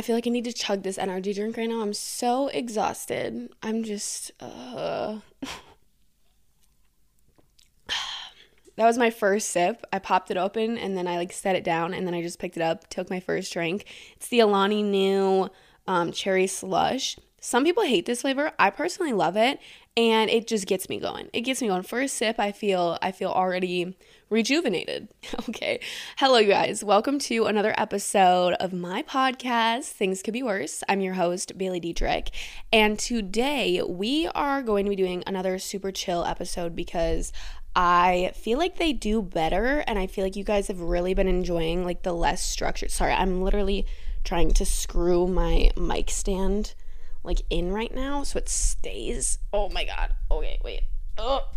I feel like I need to chug this energy drink right now. I'm so exhausted. I'm just uh That was my first sip. I popped it open and then I like set it down and then I just picked it up, took my first drink. It's the Alani Nu um, cherry slush. Some people hate this flavor. I personally love it and it just gets me going. It gets me going. First sip, I feel I feel already rejuvenated. okay. Hello you guys. Welcome to another episode of my podcast, Things Could Be Worse. I'm your host, Bailey Dietrich, and today we are going to be doing another super chill episode because I feel like they do better and I feel like you guys have really been enjoying like the less structured. Sorry, I'm literally trying to screw my mic stand like in right now so it stays. Oh my god. Okay, wait. Oh.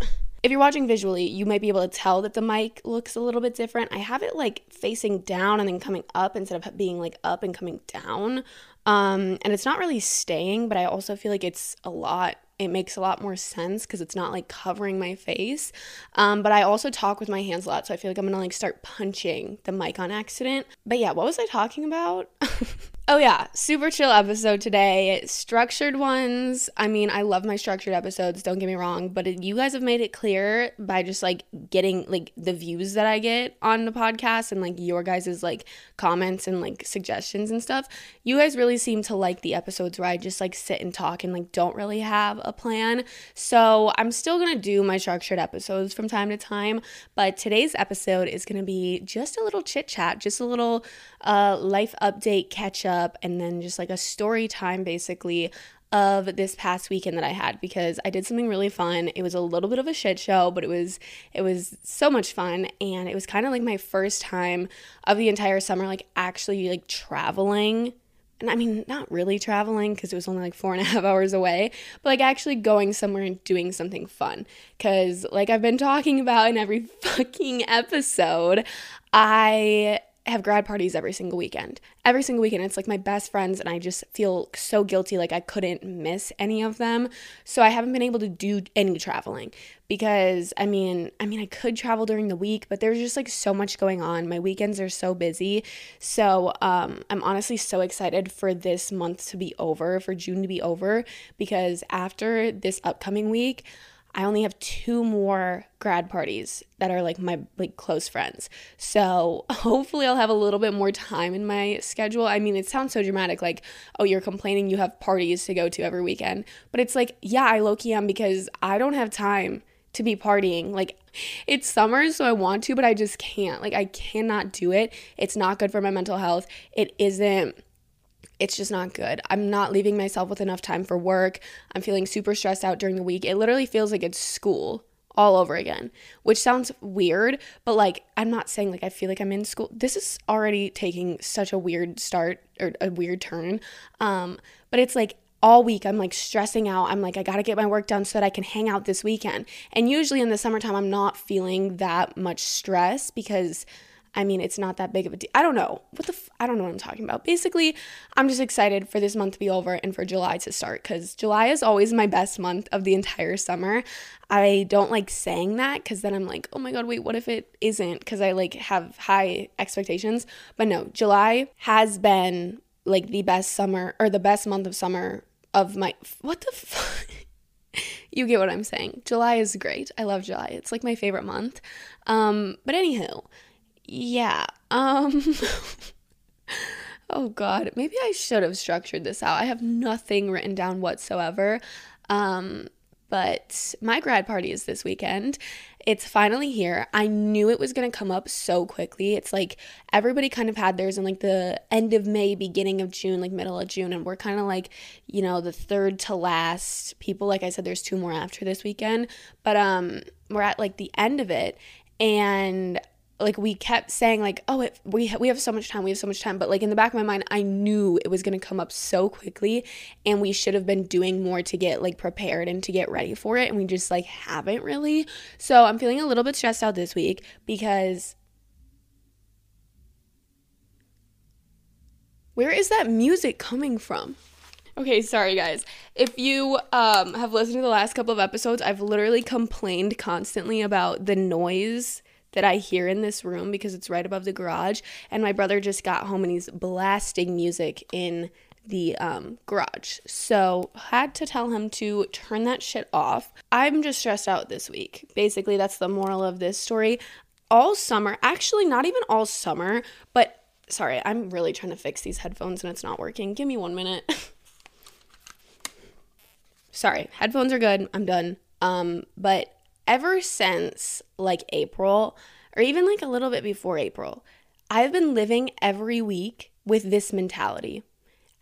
If you're watching visually, you might be able to tell that the mic looks a little bit different. I have it like facing down and then coming up instead of being like up and coming down. Um, and it's not really staying, but I also feel like it's a lot it makes a lot more sense because it's not like covering my face. Um, but I also talk with my hands a lot, so I feel like I'm gonna like start punching the mic on accident. But yeah, what was I talking about? Oh, yeah, super chill episode today. Structured ones. I mean, I love my structured episodes, don't get me wrong, but you guys have made it clear by just like getting like the views that I get on the podcast and like your guys's like comments and like suggestions and stuff. You guys really seem to like the episodes where I just like sit and talk and like don't really have a plan. So I'm still gonna do my structured episodes from time to time, but today's episode is gonna be just a little chit chat, just a little uh, life update catch up up and then just like a story time basically of this past weekend that I had because I did something really fun. It was a little bit of a shit show, but it was it was so much fun and it was kind of like my first time of the entire summer like actually like traveling. And I mean, not really traveling because it was only like four and a half hours away, but like actually going somewhere and doing something fun. Because, like I've been talking about in every fucking episode, I have grad parties every single weekend. Every single weekend. It's like my best friends, and I just feel so guilty like I couldn't miss any of them. So I haven't been able to do any traveling because I mean, I mean, I could travel during the week, but there's just like so much going on. My weekends are so busy. So um, I'm honestly so excited for this month to be over, for June to be over, because after this upcoming week, I only have two more grad parties that are like my like close friends. So hopefully I'll have a little bit more time in my schedule. I mean, it sounds so dramatic, like, oh, you're complaining you have parties to go to every weekend. But it's like, yeah, I low key am because I don't have time to be partying. Like it's summer, so I want to, but I just can't. Like I cannot do it. It's not good for my mental health. It isn't it's just not good. I'm not leaving myself with enough time for work. I'm feeling super stressed out during the week. It literally feels like it's school all over again, which sounds weird, but like I'm not saying like I feel like I'm in school. This is already taking such a weird start or a weird turn. Um, but it's like all week I'm like stressing out. I'm like I got to get my work done so that I can hang out this weekend. And usually in the summertime I'm not feeling that much stress because I mean, it's not that big of a deal. I don't know. What the f- I don't know what I'm talking about. Basically, I'm just excited for this month to be over and for July to start cuz July is always my best month of the entire summer. I don't like saying that cuz then I'm like, "Oh my god, wait, what if it isn't?" cuz I like have high expectations. But no, July has been like the best summer or the best month of summer of my What the fuck? you get what I'm saying. July is great. I love July. It's like my favorite month. Um, but anywho, yeah. Um Oh god, maybe I should have structured this out. I have nothing written down whatsoever. Um but my grad party is this weekend. It's finally here. I knew it was going to come up so quickly. It's like everybody kind of had theirs in like the end of May, beginning of June, like middle of June. And we're kind of like, you know, the third to last people. Like I said, there's two more after this weekend. But um, we're at like the end of it. And like we kept saying like oh it, we ha- we have so much time we have so much time but like in the back of my mind I knew it was going to come up so quickly and we should have been doing more to get like prepared and to get ready for it and we just like haven't really so I'm feeling a little bit stressed out this week because where is that music coming from Okay, sorry guys. If you um, have listened to the last couple of episodes, I've literally complained constantly about the noise that I hear in this room because it's right above the garage. And my brother just got home and he's blasting music in the um, garage. So had to tell him to turn that shit off. I'm just stressed out this week. Basically, that's the moral of this story. All summer, actually, not even all summer, but sorry, I'm really trying to fix these headphones and it's not working. Give me one minute. sorry, headphones are good. I'm done. Um, but ever since like April, or even like a little bit before April, I've been living every week with this mentality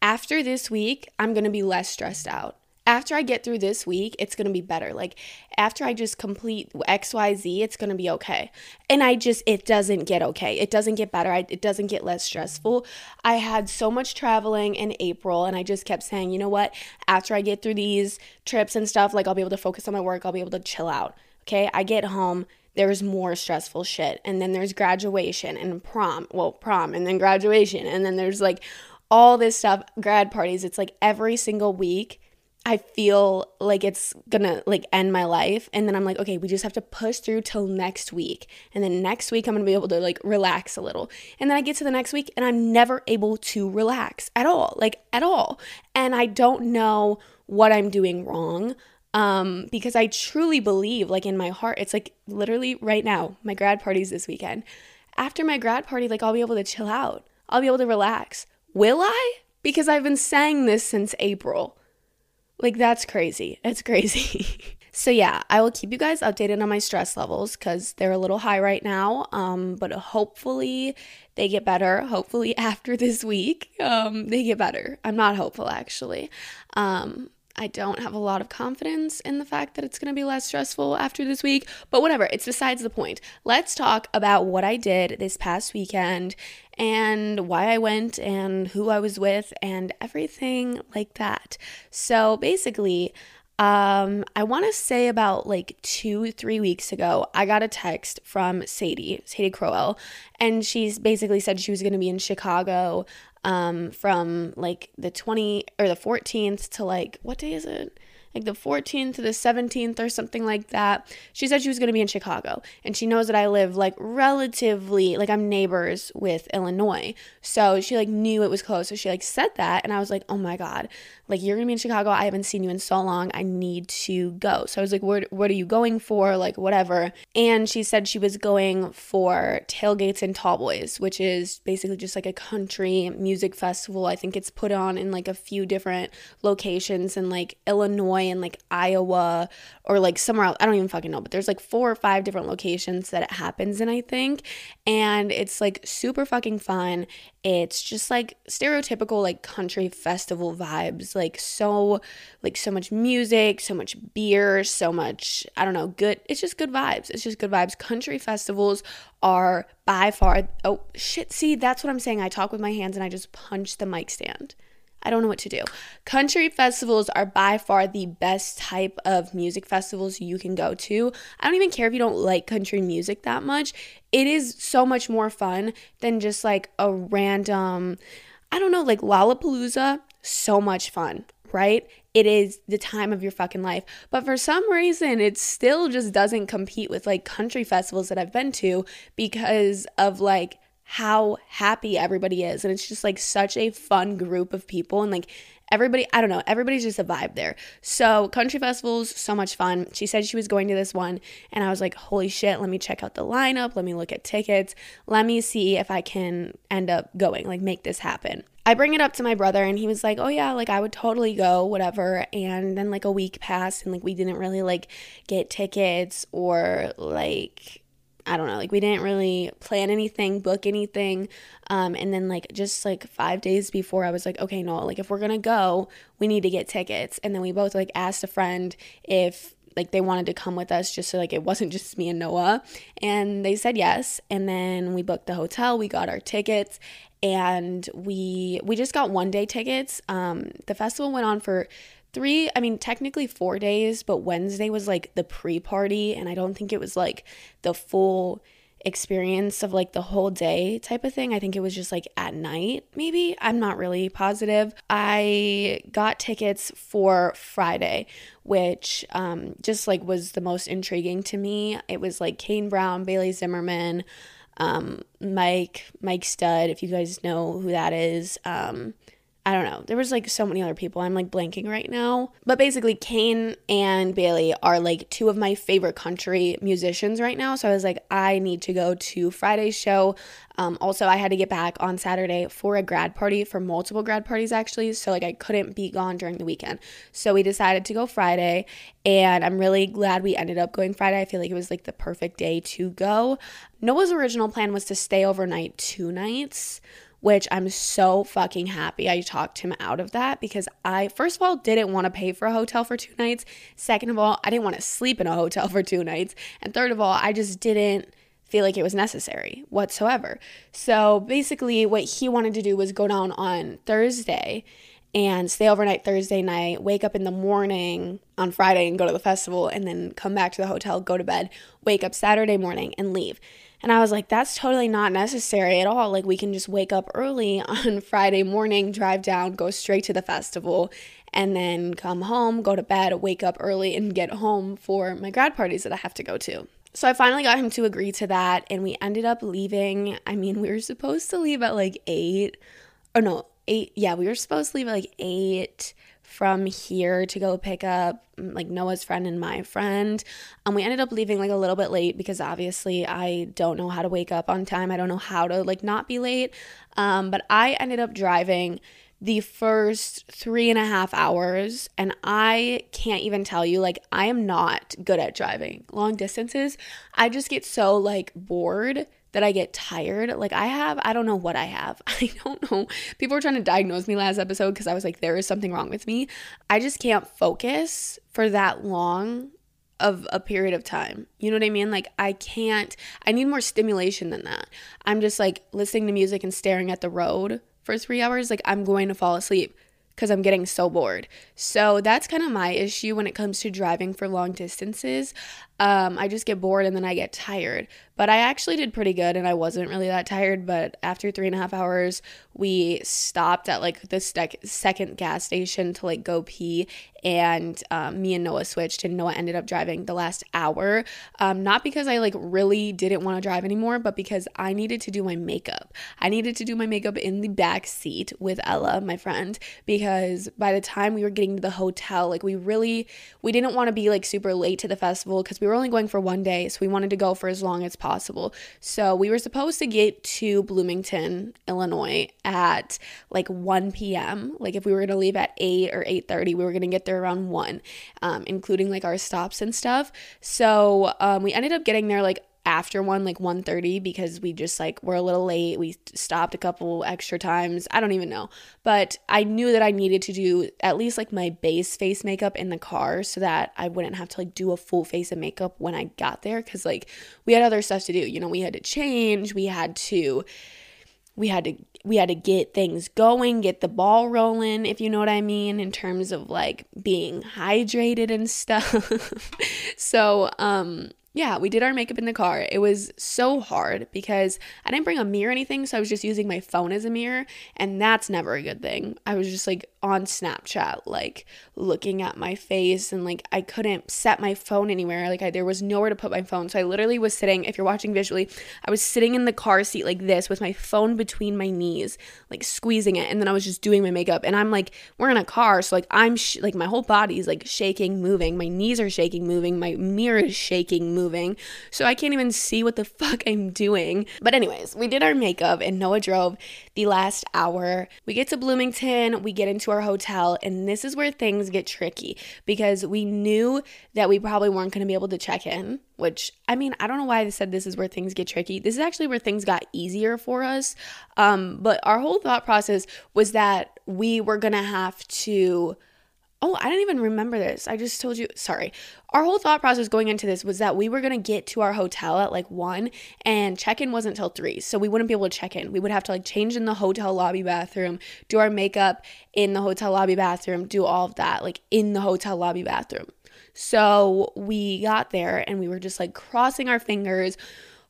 after this week, I'm to be less stressed out. After I get through this week, it's to be better. Like after I just complete XYZ, it's to be okay. And I just, it doesn't get okay. It doesn't get better. I, it doesn't get less stressful. I had so much traveling in April and I just kept saying, you know what? After I get through these trips and stuff, like I'll be able to focus on my work, I'll be able to chill out. Okay. I get home there's more stressful shit. And then there's graduation and prom. Well, prom and then graduation. And then there's like all this stuff, grad parties. It's like every single week I feel like it's gonna like end my life. And then I'm like, okay, we just have to push through till next week. And then next week I'm gonna be able to like relax a little. And then I get to the next week and I'm never able to relax at all, like at all. And I don't know what I'm doing wrong. Um, because I truly believe, like in my heart, it's like literally right now, my grad party's this weekend. After my grad party, like I'll be able to chill out. I'll be able to relax. Will I? Because I've been saying this since April. Like, that's crazy. It's crazy. so, yeah, I will keep you guys updated on my stress levels because they're a little high right now. Um, but hopefully they get better. Hopefully, after this week, um, they get better. I'm not hopeful, actually. Um, I don't have a lot of confidence in the fact that it's going to be less stressful after this week, but whatever, it's besides the point. Let's talk about what I did this past weekend and why I went and who I was with and everything like that. So basically, um, I want to say about like two, three weeks ago, I got a text from Sadie, Sadie Crowell, and she's basically said she was going to be in Chicago um, from like the 20 or the 14th to like, what day is it? Like the 14th to the 17th or something like that. She said she was going to be in Chicago and she knows that I live like relatively like I'm neighbors with Illinois. So she like knew it was close. So she like said that and I was like, "Oh my god. Like you're going to be in Chicago. I haven't seen you in so long. I need to go." So I was like, "What what are you going for?" Like whatever. And she said she was going for Tailgates and Tallboys, which is basically just like a country music festival. I think it's put on in like a few different locations in like Illinois Illinois and like Iowa or like somewhere else. I don't even fucking know, but there's like four or five different locations that it happens in, I think. And it's like super fucking fun. It's just like stereotypical like country festival vibes. Like so like so much music, so much beer, so much I don't know, good. It's just good vibes. It's just good vibes. Country festivals are by far oh shit, see, that's what I'm saying. I talk with my hands and I just punch the mic stand. I don't know what to do. Country festivals are by far the best type of music festivals you can go to. I don't even care if you don't like country music that much. It is so much more fun than just like a random, I don't know, like Lollapalooza. So much fun, right? It is the time of your fucking life. But for some reason, it still just doesn't compete with like country festivals that I've been to because of like how happy everybody is. And it's just like such a fun group of people. And like everybody, I don't know, everybody's just a vibe there. So, country festivals, so much fun. She said she was going to this one. And I was like, holy shit, let me check out the lineup. Let me look at tickets. Let me see if I can end up going, like, make this happen. I bring it up to my brother and he was like, "Oh yeah, like I would totally go, whatever." And then like a week passed and like we didn't really like get tickets or like I don't know, like we didn't really plan anything, book anything. Um, and then like just like five days before, I was like, okay, no, like if we're gonna go, we need to get tickets. And then we both like asked a friend if like they wanted to come with us just so like it wasn't just me and Noah. And they said yes. And then we booked the hotel, we got our tickets, and we we just got one day tickets. Um, the festival went on for three, I mean, technically four days, but Wednesday was like the pre party. And I don't think it was like the full experience of like the whole day type of thing. I think it was just like at night, maybe. I'm not really positive. I got tickets for Friday, which um, just like was the most intriguing to me. It was like Kane Brown, Bailey Zimmerman, um, Mike, Mike Stud, if you guys know who that is. Um, I don't know. There was like so many other people. I'm like blanking right now. But basically, Kane and Bailey are like two of my favorite country musicians right now. So I was like, I need to go to Friday's show. Um, also, I had to get back on Saturday for a grad party, for multiple grad parties actually. So like I couldn't be gone during the weekend. So we decided to go Friday. And I'm really glad we ended up going Friday. I feel like it was like the perfect day to go. Noah's original plan was to stay overnight two nights which I'm so fucking happy I talked him out of that because I, first of all, didn't want to pay for a hotel for two nights. Second of all, I didn't want to sleep in a hotel for two nights. And third of all, I just didn't feel like it was necessary whatsoever. So basically, what he wanted to do was go down on Thursday and stay overnight Thursday night, wake up in the morning on Friday and go to the festival, and then come back to the hotel, go to bed, wake up Saturday morning, and leave. And I was like, that's totally not necessary at all. Like, we can just wake up early on Friday morning, drive down, go straight to the festival, and then come home, go to bed, wake up early, and get home for my grad parties that I have to go to. So I finally got him to agree to that, and we ended up leaving. I mean, we were supposed to leave at like eight, or no, eight. Yeah, we were supposed to leave at like eight from here to go pick up mm, like Noah's friend and my friend. And we ended up leaving like a little bit late because obviously I don't know how to wake up on time. I don't know how to like not be late. Um, but I ended up driving the first three and a half hours and i can't even tell you like i am not good at driving long distances i just get so like bored that I get tired. Like I have, I don't know what I have. I don't know. People were trying to diagnose me last episode because I was like, there is something wrong with me. I just can't focus for that long of a period of time. You know what I mean? Like I can't, I need more stimulation than that. I'm just like listening to music and staring at the road for three hours. Like I'm going to fall asleep because I'm getting so bored. So that's kind of my issue when it comes to driving for long distances. Um, I just get bored and then I get tired. But I actually did pretty good and I wasn't really that tired. But after three and a half hours, we stopped at like the sec- second gas station to like go pee. And um, me and Noah switched, and Noah ended up driving the last hour. Um, not because I like really didn't want to drive anymore, but because I needed to do my makeup. I needed to do my makeup in the back seat with Ella, my friend, because by the time we were getting to the hotel, like we really we didn't want to be like super late to the festival because we were only going for one day, so we wanted to go for as long as possible. So we were supposed to get to Bloomington, Illinois at like 1 p.m. Like if we were gonna leave at 8 or 8:30, we were gonna get there around 1, um, including like our stops and stuff. So um, we ended up getting there like after one like 1.30 because we just like were a little late. We stopped a couple extra times. I don't even know. But i knew that i needed to do at least like my base face makeup in the car so that i wouldn't have to like do a full face of makeup when i got there because like we had other stuff to do. You know we had to change. We had to we had to we had to get things going, get the ball rolling, if you know what I mean, in terms of like being hydrated and stuff. so, um yeah, we did our makeup in the car. It was so hard because I didn't bring a mirror or anything, so I was just using my phone as a mirror, and that's never a good thing. I was just like on Snapchat, like looking at my face, and like I couldn't set my phone anywhere. Like I, there was nowhere to put my phone, so I literally was sitting. If you're watching visually, I was sitting in the car seat like this with my phone between my knees, like squeezing it, and then I was just doing my makeup. And I'm like, we're in a car, so like I'm sh- like my whole body's like shaking, moving. My knees are shaking, moving. My mirror is shaking, moving. So I can't even see what the fuck I'm doing. But, anyways, we did our makeup and Noah drove the last hour. We get to Bloomington, we get into our hotel, and this is where things get tricky because we knew that we probably weren't going to be able to check in. Which, I mean, I don't know why I said this is where things get tricky. This is actually where things got easier for us. Um, but our whole thought process was that we were gonna have to Oh, I didn't even remember this. I just told you. Sorry. Our whole thought process going into this was that we were going to get to our hotel at like 1 and check-in wasn't till 3. So we wouldn't be able to check in. We would have to like change in the hotel lobby bathroom, do our makeup in the hotel lobby bathroom, do all of that like in the hotel lobby bathroom. So we got there and we were just like crossing our fingers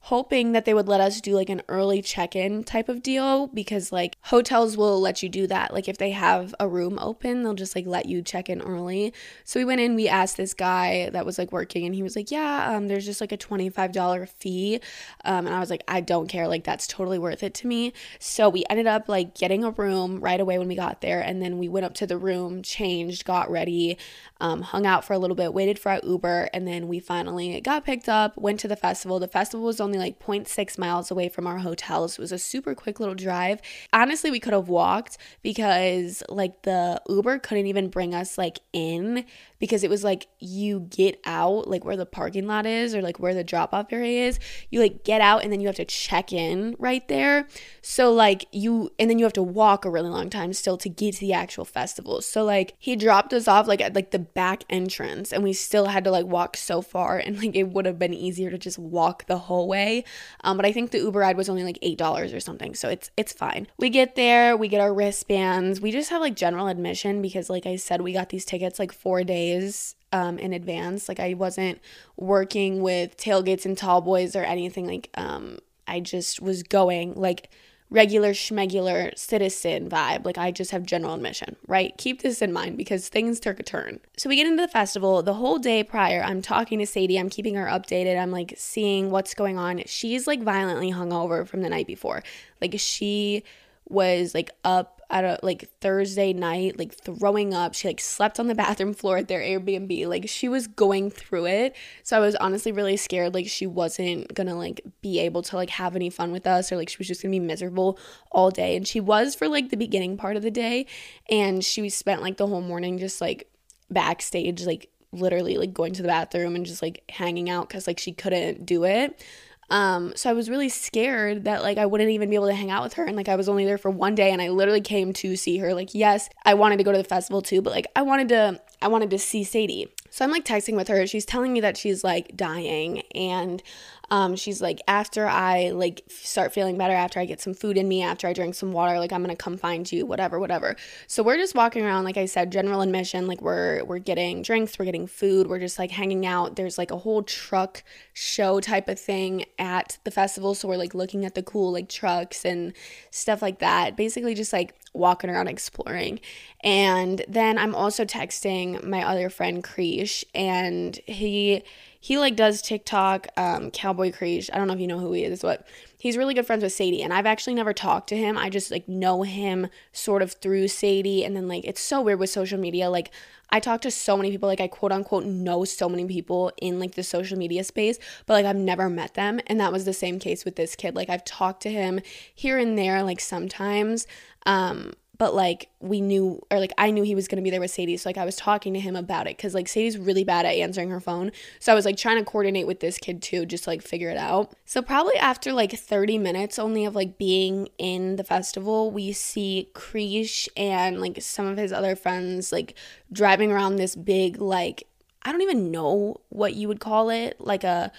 hoping that they would let us do like an early check-in type of deal because like hotels will let you do that. Like if they have a room open, they'll just like let you check in early. So we went in, we asked this guy that was like working and he was like, "Yeah, um there's just like a $25 fee." Um and I was like, "I don't care. Like that's totally worth it to me." So we ended up like getting a room right away when we got there and then we went up to the room, changed, got ready, um, hung out for a little bit, waited for our Uber, and then we finally got picked up, went to the festival. The festival was only like 0.6 miles away from our hotel, so it was a super quick little drive. Honestly, we could have walked because like the Uber couldn't even bring us like in because it was like you get out like where the parking lot is or like where the drop off area is. You like get out and then you have to check in right there. So like you and then you have to walk a really long time still to get to the actual festival. So like he dropped us off like at like the back entrance and we still had to like walk so far and like it would have been easier to just walk the whole way. Um but I think the Uber ride was only like $8 or something. So it's it's fine. We get there, we get our wristbands. We just have like general admission because like I said we got these tickets like 4 days days um, in advance. Like I wasn't working with tailgates and tall boys or anything. Like um, I just was going like regular schmegular citizen vibe. Like I just have general admission, right? Keep this in mind because things took a turn. So we get into the festival. The whole day prior, I'm talking to Sadie. I'm keeping her updated. I'm like seeing what's going on. She's like violently hungover from the night before. Like she was like up at a like Thursday night, like throwing up. She like slept on the bathroom floor at their Airbnb. Like she was going through it. So I was honestly really scared like she wasn't gonna like be able to like have any fun with us or like she was just gonna be miserable all day. And she was for like the beginning part of the day. And she spent like the whole morning just like backstage, like literally like going to the bathroom and just like hanging out because like she couldn't do it. Um, so I was really scared that like I wouldn't even be able to hang out with her. And like I was only there for one day and I literally came to see her. Like, yes, I wanted to go to the festival too, but like I wanted to I wanted to see Sadie. So I'm like texting with her. She's telling me that she's like dying and um, she's like, after I like start feeling better, after I get some food in me, after I drink some water, like I'm gonna come find you, whatever, whatever. So we're just walking around, like I said, general admission. Like we're we're getting drinks, we're getting food, we're just like hanging out. There's like a whole truck show type of thing at the festival, so we're like looking at the cool like trucks and stuff like that. Basically, just like walking around exploring. And then I'm also texting my other friend Krish, and he he like does TikTok, um, Cowboy Krish. I don't know if you know who he is, but he's really good friends with Sadie. And I've actually never talked to him. I just like know him sort of through Sadie. And then like it's so weird with social media. Like I talk to so many people, like I quote unquote know so many people in like the social media space, but like I've never met them. And that was the same case with this kid. Like I've talked to him here and there, like sometimes. Um, but like we knew or like I knew he was going to be there with Sadie so like I was talking to him about it cuz like Sadie's really bad at answering her phone so I was like trying to coordinate with this kid too just like figure it out. So probably after like 30 minutes only of like being in the festival we see Krish and like some of his other friends like driving around this big like I don't even know what you would call it like a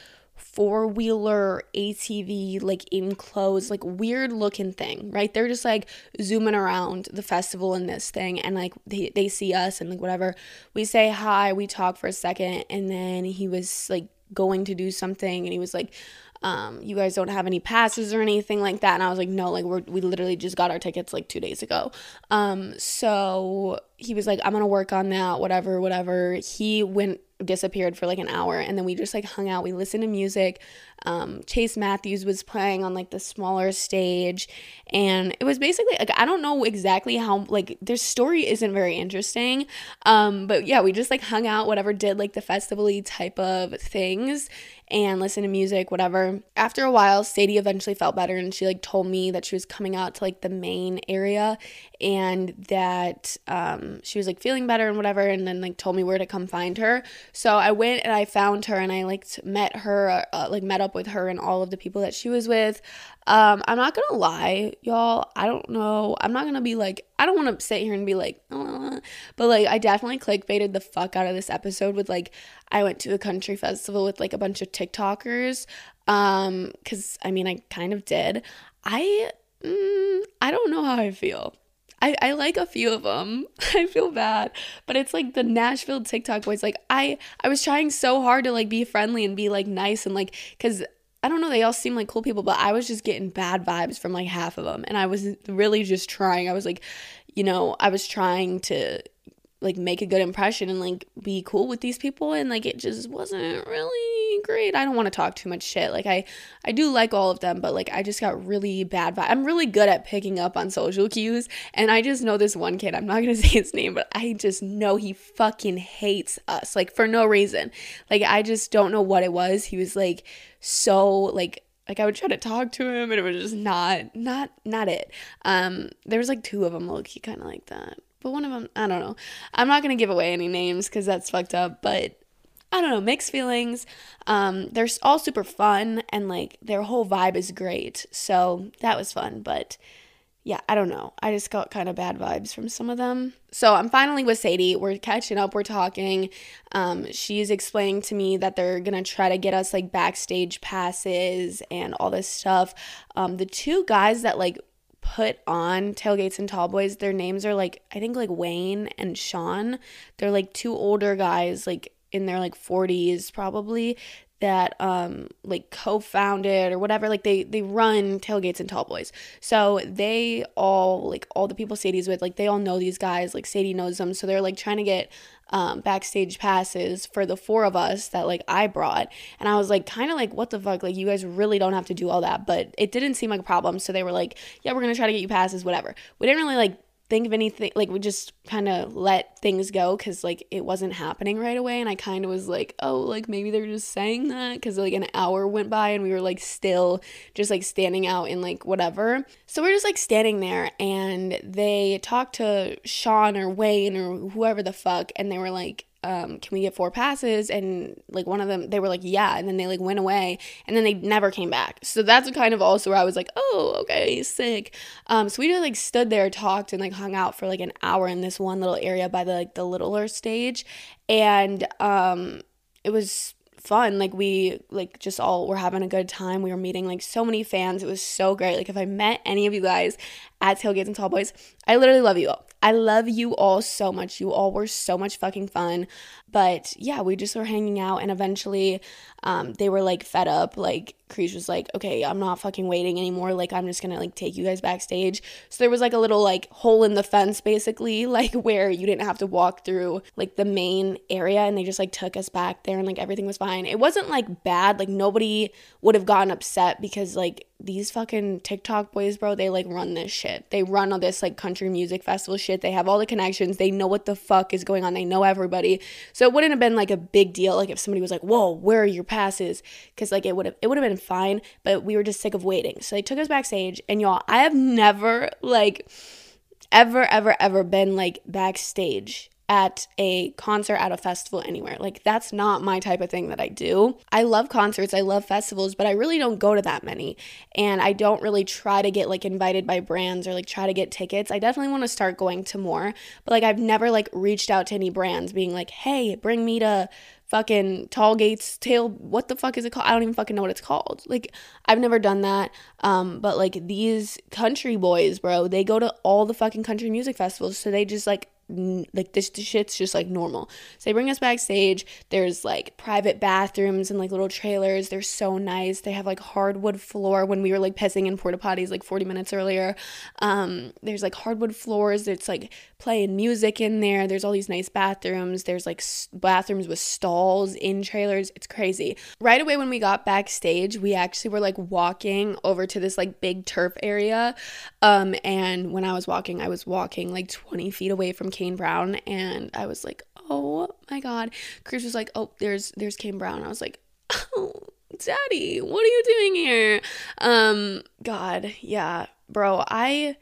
four wheeler ATV, like enclosed, like weird looking thing, right? They're just like zooming around the festival in this thing and like they, they see us and like whatever. We say hi, we talk for a second, and then he was like going to do something and he was like, um, you guys don't have any passes or anything like that. And I was like, no, like we're, we literally just got our tickets like two days ago. Um, so he was like, I'm gonna work on that, whatever, whatever. He went disappeared for like an hour and then we just like hung out. We listened to music. Um, chase matthews was playing on like the smaller stage and it was basically like i don't know exactly how like their story isn't very interesting um, but yeah we just like hung out whatever did like the festival type of things and listen to music, whatever. After a while, Sadie eventually felt better and she like told me that she was coming out to like the main area and that um, she was like feeling better and whatever and then like told me where to come find her. So I went and I found her and I like met her, uh, like met up with her and all of the people that she was with. Um, I'm not gonna lie, y'all. I don't know. I'm not gonna be like, I don't want to sit here and be like, uh, but like, I definitely clickbaited the fuck out of this episode with like, I went to a country festival with like a bunch of TikTokers. Um, cause I mean, I kind of did. I, mm, I don't know how I feel. I, I like a few of them. I feel bad, but it's like the Nashville TikTok boys. Like I I was trying so hard to like be friendly and be like nice and like cuz I don't know, they all seem like cool people, but I was just getting bad vibes from like half of them. And I was really just trying. I was like, you know, I was trying to like make a good impression and like be cool with these people and like it just wasn't really great. I don't want to talk too much shit. Like I I do like all of them, but like I just got really bad. I'm really good at picking up on social cues and I just know this one kid. I'm not to say his name, but I just know he fucking hates us like for no reason. Like I just don't know what it was. He was like so like like I would try to talk to him and it was just not not not it. Um there was like two of them low key kind of like that but one of them, I don't know. I'm not going to give away any names because that's fucked up, but I don't know, mixed feelings. Um, they're all super fun and like their whole vibe is great. So that was fun, but yeah, I don't know. I just got kind of bad vibes from some of them. So I'm finally with Sadie. We're catching up. We're talking. Um, she's explaining to me that they're gonna try to get us like backstage passes and all this stuff. Um, the two guys that like put on tailgates and tall boys their names are like i think like wayne and sean they're like two older guys like in their like 40s probably that um like co-founded or whatever like they they run tailgates and tall boys so they all like all the people sadie's with like they all know these guys like sadie knows them so they're like trying to get um, backstage passes for the four of us that like I brought. And I was like, kind of like, what the fuck? Like, you guys really don't have to do all that. But it didn't seem like a problem. So they were like, yeah, we're to try to get you passes, whatever. We didn't really like think of anything like we just kind of let things go because like it wasn't happening right away and i kind of was like oh like maybe they're just saying that? Because like an hour went by and we were like still just like standing out in like whatever. So we're just like standing there and they talked to sean or wayne or whoever the fuck and they were like um, can we get four passes? And like one of them, they were like, yeah. And then they like went away and then they never came back. So that's kind of also where I was like, oh, okay, sick. Um, so we just like stood there, talked, and like hung out for like an hour in this one little area by the like the littler stage. And um, it was fun. Like we like just all were having a good time. We were meeting like so many fans. It was so great. Like if I met any of you guys at Tailgates and Tall Boys, I literally love you all. I love you all so much. You all were so much fucking fun. But yeah, we just were hanging out and eventually um, they were like fed up. Like Krish was like, okay, I'm not fucking waiting anymore. Like I'm just gonna like take you guys backstage. So there was like a little like hole in the fence basically, like where you didn't have to walk through like the main area and they just like took us back there and like everything was fine. It wasn't like bad. Like nobody would have gotten upset because like these fucking TikTok boys, bro, they like run this shit. They run all this like country music festival shit. They have all the connections. They know what the fuck is going on. They know everybody. So it wouldn't have been like a big deal like if somebody was like, "Whoa, where are your passes?" cuz like it would have it would have been fine, but we were just sick of waiting. So they took us backstage and y'all, I have never like ever ever ever been like backstage at a concert, at a festival, anywhere. Like, that's not my type of thing that I do. I love concerts, I love festivals, but I really don't go to that many. And I don't really try to get like invited by brands or like try to get tickets. I definitely want to start going to more, but like, I've never like reached out to any brands being like, hey, bring me to fucking tall gates tail what the fuck is it called i don't even fucking know what it's called like i've never done that um but like these country boys bro they go to all the fucking country music festivals so they just like like this, this shit's just like normal. So they bring us backstage. There's like private bathrooms and like little trailers. They're so nice. They have like hardwood floor when we were like pissing in porta potties like 40 minutes earlier. Um, there's like hardwood floors. It's like playing music in there. There's all these nice bathrooms. There's like s- bathrooms with stalls in trailers. It's crazy. Right away when we got backstage, we actually were like walking over to this like big turf area. Um, and when I was walking, I was walking like 20 feet away from Kane Brown and I was like, "Oh my god." Chris was like, "Oh, there's there's Kane Brown." I was like, "Oh, daddy, what are you doing here?" Um god, yeah. Bro, I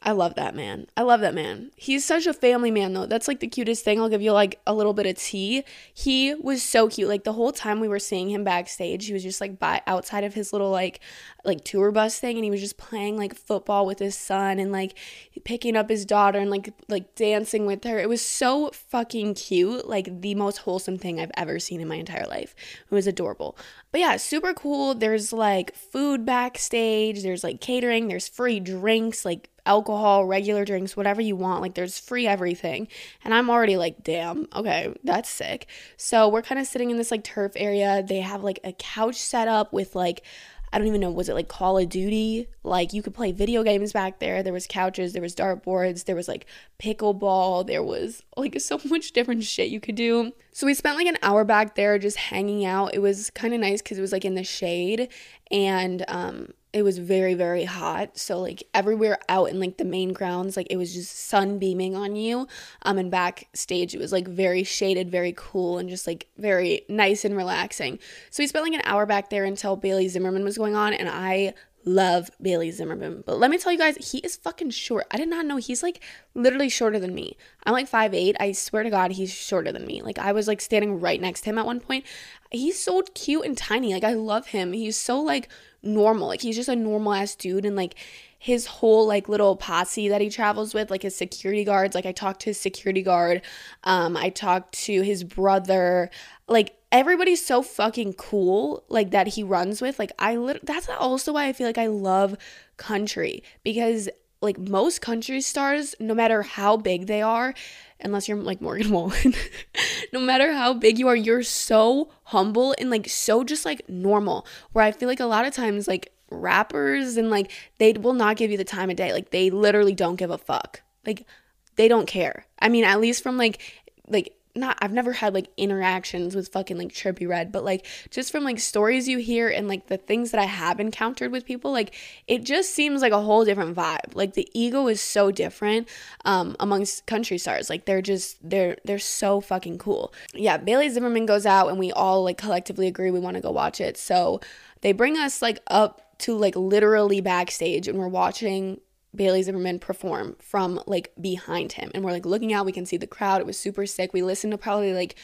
I love that man. I love that man. He's such a family man though. That's like the cutest thing. I'll give you like a little bit of tea. He was so cute. Like the whole time we were seeing him backstage, he was just like by outside of his little like like tour bus thing and he was just playing like football with his son and like picking up his daughter and like like dancing with her. It was so fucking cute. Like the most wholesome thing I've ever seen in my entire life. It was adorable. But yeah, super cool. There's like food backstage, there's like catering, there's free drinks, like alcohol, regular drinks, whatever you want. Like there's free everything. And I'm already like, damn, okay, that's sick. So we're kind of sitting in this like turf area. They have like a couch set up with like I don't even know, was it like Call of Duty? Like you could play video games back there. There was couches, there was dartboards, there was like pickleball, there was like so much different shit you could do. So we spent like an hour back there just hanging out. It was kind of nice cuz it was like in the shade and um it was very very hot so like everywhere out in like the main grounds like it was just sun beaming on you um and backstage it was like very shaded very cool and just like very nice and relaxing so we spent like an hour back there until bailey zimmerman was going on and i love Bailey Zimmerman. But let me tell you guys, he is fucking short. I did not know he's like literally shorter than me. I'm like 5'8. I swear to God, he's shorter than me. Like I was like standing right next to him at one point. He's so cute and tiny. Like I love him. He's so like normal. Like he's just a normal ass dude and like his whole like little posse that he travels with, like his security guards. Like I talked to his security guard. Um, I talked to his brother. Like everybody's so fucking cool, like that he runs with. Like I lit- that's also why I feel like I love country because like most country stars, no matter how big they are, unless you're like Morgan Wallen, no matter how big you are, you're so humble and like so just like normal. Where I feel like a lot of times, like rappers and like they will not give you the time of day. Like they literally don't give a fuck. Like they don't care. I mean, at least from like like not I've never had like interactions with fucking like Trippie Redd, but like just from like stories you hear and like the things that I have encountered with people, like it just seems like a whole different vibe. Like the ego is so different um amongst country stars. Like they're just they're they're so fucking cool. Yeah, Bailey Zimmerman goes out and we all like collectively agree we want to go watch it. So they bring us like up to like literally backstage and we're watching Bailey Zimmerman perform from like behind him. And we're like looking out, we can see the crowd. It was super sick. We listened to probably like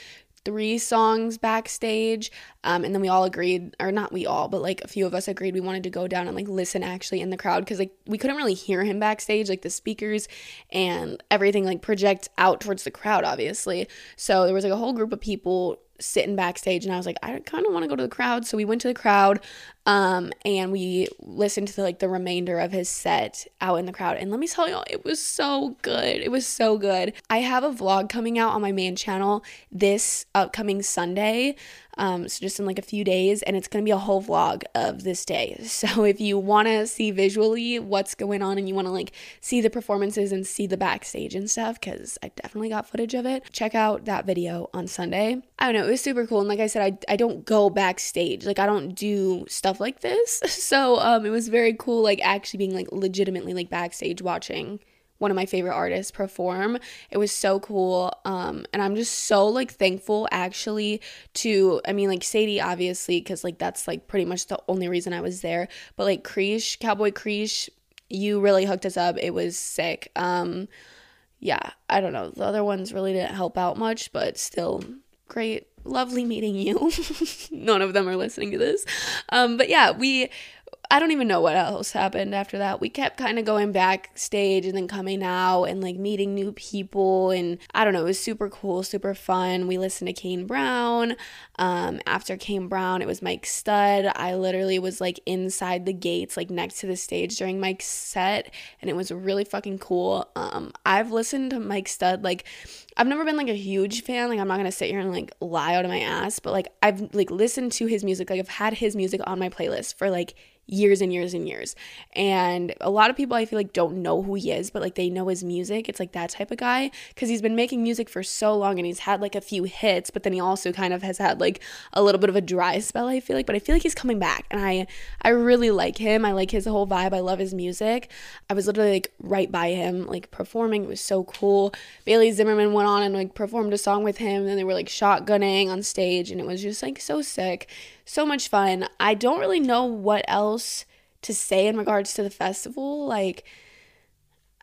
three songs backstage. Um, and then we all agreed, or not we all, but like a few of us agreed we wanted to go down and like listen actually in the crowd because like we couldn't really hear him backstage, like the speakers and everything like project out towards the crowd, obviously. So there was like a whole group of people sitting backstage and I was like, I kind of want to go to the crowd. So we went to the crowd um, and we listened to the, like the remainder of his set out in the crowd. And let me tell y'all, it was so good. It was so good. I have a vlog coming out on my main channel this upcoming Sunday um, so just in like a few days, and it's gonna be a whole vlog of this day. So if you want to see visually what's going on and you want to like see the performances and see the backstage and stuff, because I definitely got footage of it, check out that video on Sunday. I don't know, it was super cool, and like I said, I I don't go backstage, like I don't do stuff like this, so um, it was very cool, like actually being like legitimately like backstage watching one of my favorite artists perform. It was so cool. Um, and I'm just so like thankful actually to, I mean, like Sadie, obviously, because like that's like pretty much the only reason I was there. But like Krish, Cowboy Krish, you really hooked us up. It was sick. Um, yeah, I don't know. The other ones really didn't help out much, but still great. Lovely meeting you. None of them are listening to this. Um, but yeah, we I don't even know what else happened after that. We kept kind of going backstage and then coming out and like meeting new people. And I don't know, it was super cool, super fun. We listened to Kane Brown. Um, after Kane Brown, it was Mike Stud. I literally was like inside the gates, like next to the stage during Mike's set. And it was really fucking cool. Um, I've listened to Mike Stud like I've never been like a huge fan. Like I'm not gonna sit here and like lie out of my ass, but like I've like listened to his music. Like I've had his music on my playlist for like years and years and years. And a lot of people I feel like don't know who he is, but like they know his music. It's like that type of guy because he's been making music for so long and he's had like a few hits, but then he also kind of has had like a little bit of a dry spell, I feel like, but I feel like he's coming back and I I really like him. I like his whole vibe. I love his music. I was literally like right by him like performing. It was so cool. Bailey Zimmerman went on and like performed a song with him and they were like shotgunning on stage and it was just like so sick so much fun. I don't really know what else to say in regards to the festival. Like,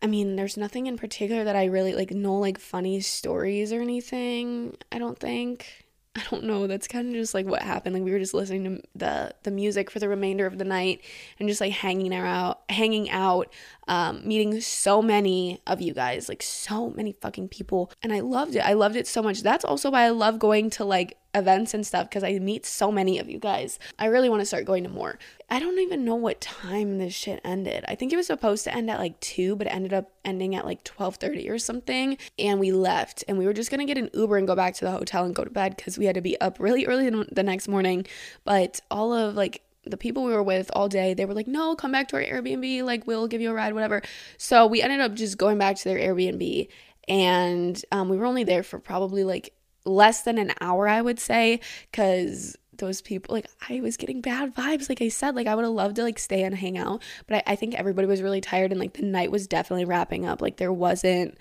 I mean, there's nothing in particular that I really like, no like funny stories or anything. I don't think. I don't know. That's kind of just like what happened. Like we were just listening to the the music for the remainder of the night and just like hanging out, hanging out, um, meeting so many of you guys, like so many fucking people, and I loved it. I loved it so much. That's also why I love going to like events and stuff because I meet so many of you guys. I really want to start going to more. I don't even know what time this shit ended. I think it was supposed to end at like 2, but it ended up ending at like 12:30 or something, and we left and we were just going to get an Uber and go back to the hotel and go to bed cuz we had to be up really early the next morning. But all of like the people we were with all day, they were like, no, come back to our Airbnb. Like, we'll give you a ride, whatever. So we ended up just going back to their Airbnb. And um, we were only there for probably like less than an hour, I would say, because those people, like, I was getting bad vibes. Like I said, like, I would have loved to like stay and hang out. But I, I think everybody was really tired and like the night was definitely wrapping up. Like, there wasn't,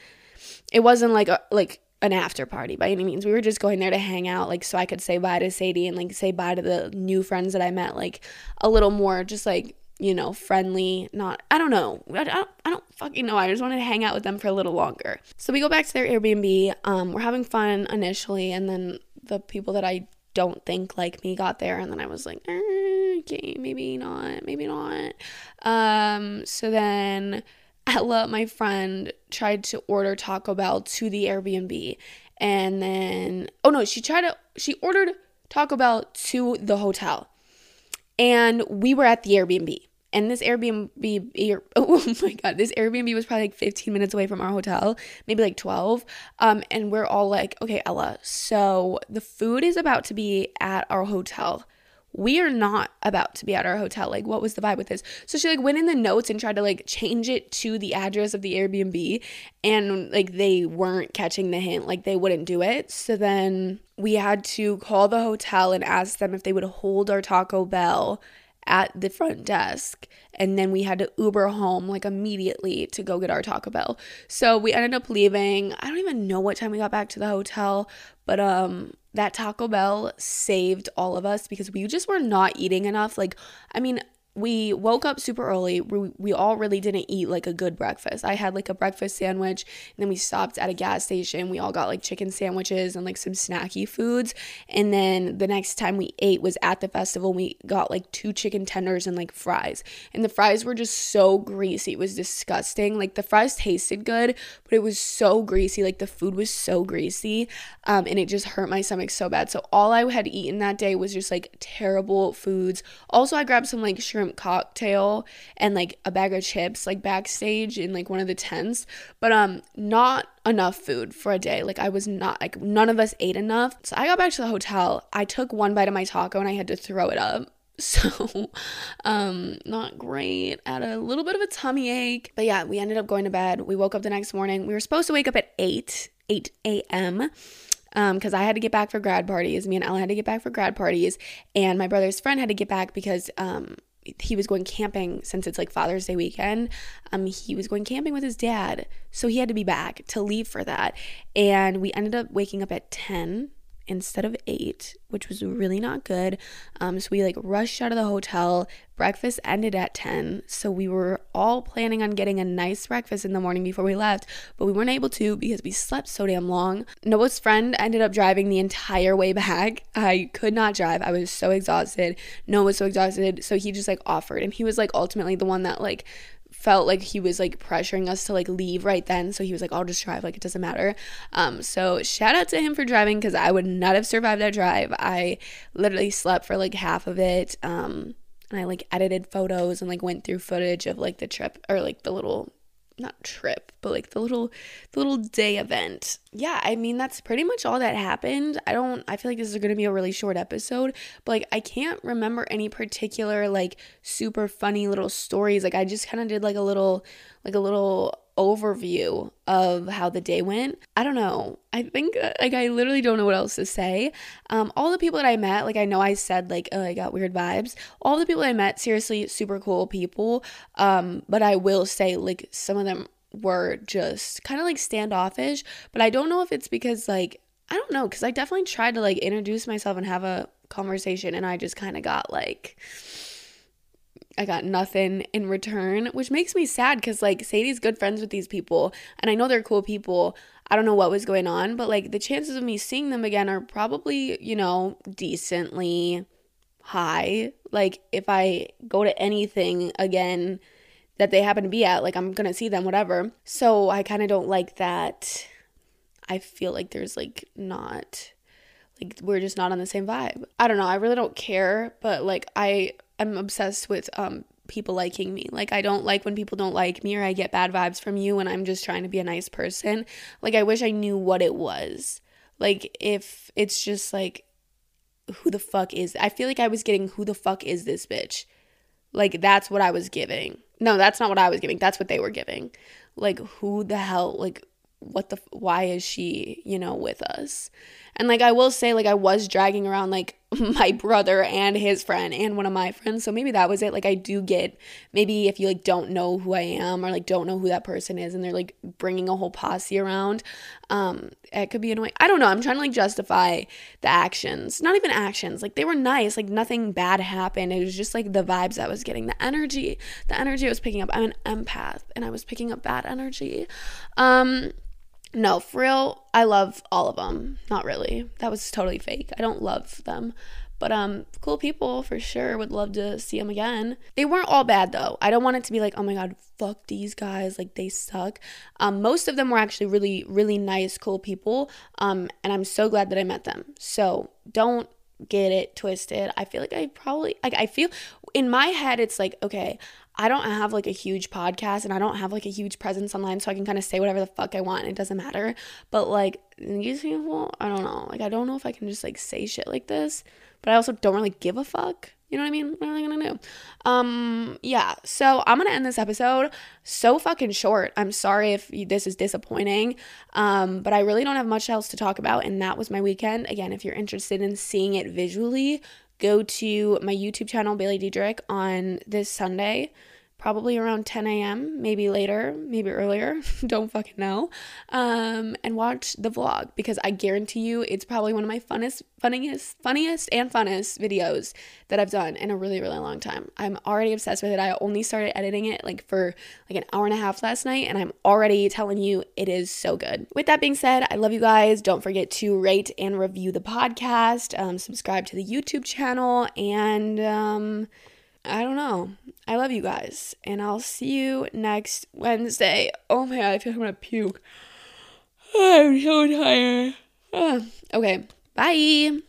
it wasn't like, a, like, an after party by any means. We were just going there to hang out, like so I could say bye to Sadie and like say bye to the new friends that I met, like a little more just like, you know, friendly, not I don't know. I don't, I don't fucking know. I just wanted to hang out with them for a little longer. So we go back to their Airbnb. Um, we're having fun initially, and then the people that I don't think like me got there, and then I was like, eh, okay, maybe not, maybe not. Um, so then Ella, my friend, tried to order Taco Bell to the Airbnb. And then, oh no, she tried to, she ordered Taco Bell to the hotel. And we were at the Airbnb. And this Airbnb, oh my God, this Airbnb was probably like 15 minutes away from our hotel, maybe like 12. Um, and we're all like, okay, Ella, so the food is about to be at our hotel we are not about to be at our hotel. Like, what was the vibe with this? So she like went in the notes and tried to like change it to the address of the Airbnb, and like they weren't catching the hint. Like they wouldn't do it. So then we had to call the hotel and ask them if they would hold our Taco Bell at the front desk and then we had to uber home like immediately to go get our taco bell so we ended up leaving i don't even know what time we got back to the hotel but um that Taco Bell saved all of us because we just were not eating enough. Like, I mean, we woke up super early. We, we all really didn't eat like a good breakfast. I had like a breakfast sandwich, and then we stopped at a gas station. We all got like chicken sandwiches and like some snacky foods. And then the next time we ate was at the festival. We got like two chicken tenders and like fries. And the fries were just so greasy. It was disgusting. Like the fries tasted good, but it was so greasy. Like the food was so greasy. Um, and it just hurt my stomach so bad. So all I had eaten that day was just like terrible foods. Also, I grabbed some like shrimp cocktail and like a bag of chips like backstage in like one of the tents but um not enough food for a day. Like i was not like none of us ate enough. So i got back to the hotel. I took one bite of my taco and i had to throw it up. So um not great. Had a little bit of a tummy ache. But yeah we ended up going to bed. We woke up the next morning. We were supposed to wake up at 8 8 a.m Um, because I had to get back for grad parties. Me and Ella had to get back for grad parties, and my brother's friend had to get back because um, he was going camping since it's like Father's Day weekend. Um, he was going camping with his dad, so he had to be back to leave for that. And we ended up waking up at 10 instead of eight, which was really not good. Um, so we like rushed out of the hotel. Breakfast ended at 10. So we were all planning on getting a nice breakfast in the morning before we left, but we weren't able to because we slept so damn long. Noah's friend ended up driving the entire way back. I could not drive. I was so exhausted. Noah was so exhausted. So he just like offered, and he was like ultimately the one that like felt like he was like pressuring us to like leave right then so he was like i'll just drive like it doesn't matter. Um so shout out to him for driving because i would not have survived that drive. I literally slept for like half of it um and i like edited photos and like went through footage of like the trip or like the little not trip, but like the little the little day event. Yeah, I mean that's pretty much all that happened. I don't I feel like this is going to be a really short episode, but like I can't remember any particular like super funny little stories. Like I just kind of did like a little like a little overview of how the day went. I don't know. I think uh, like I literally don't know what else to say. Um, all the people that I met, like I know I said like oh, I got weird vibes. All the people I met, seriously, super cool people. Um, but I will say like some of them were just kind of like standoffish. But I don't know if it's because like I don't know because I definitely tried to like introduce myself and have a conversation, and I just kind of got like I got nothing in return, which makes me sad because like Sadie's good friends with these people and I know they're cool people. I don't know what was going on, but like the chances of me seeing them again are probably, you know, decently high. Like if I go to anything again that they happen to be at, like I'm to see them whatever. So I kind of don't like that I feel like there's like not Like we're just not on the same vibe. I don't know. I really don't care, but like I am obsessed with um people liking me. Like I don't like when people don't like me or I get bad vibes from you when I'm just trying to be a nice person. Like I wish I knew what it was. Like if it's just like who the fuck is I feel like I was getting who the fuck is this bitch? Like that's what I was giving. No, that's not what I was giving. That's what they were giving. Like who the hell like what the why is she, you know, with us? And like I will say like I was dragging around like my brother and his friend and one of my friends. So maybe that was it. Like I do get maybe if you like don't know who I am or like don't know who that person is and they're like bringing a whole posse around, um it could be annoying. I don't know. I'm trying to like justify the actions. Not even actions. Like they were nice. Like nothing bad happened. It was just like the vibes I was getting, the energy, the energy I was picking up. I'm an empath and I was picking up bad energy. Um no, for real, I love all of them. Not really. That was totally fake. I don't love them. But um cool people for sure. Would love to see them again. They weren't all bad though. I don't want it to be like, "Oh my god, fuck these guys, like they suck." Um most of them were actually really really nice, cool people. Um and I'm so glad that I met them. So, don't get it twisted. I feel like I probably like I feel in my head it's like, okay, I don't have like a huge podcast and I don't have like a huge presence online, so I can kind of say whatever the fuck I want and it doesn't matter. But like these people, I don't know. Like I don't know if I can just like say shit like this, but I also don't really give a fuck. You know what I mean? What am I gonna do? Um, yeah. So I'm gonna end this episode so fucking short. I'm sorry if this is disappointing. Um, but I really don't have much else to talk about, and that was my weekend. Again, if you're interested in seeing it visually, go to my YouTube channel, Bailey Diedrich, on this Sunday probably around 10 a.m., maybe later, maybe earlier, don't fucking know, um, and watch the vlog because I guarantee you it's probably one of my funnest, funniest, funniest, and funnest videos that I've done in a really, really long time. I'm already obsessed with it. I only started editing it like for like an hour and a half last night, and I'm already telling you it is so good. With that being said, I love you guys. Don't forget to rate and review the podcast, um, subscribe to the YouTube channel, and um, I don't know. I love you guys, and I'll see you next Wednesday. Oh my god, I feel like I'm gonna puke. I'm so tired. Okay, bye.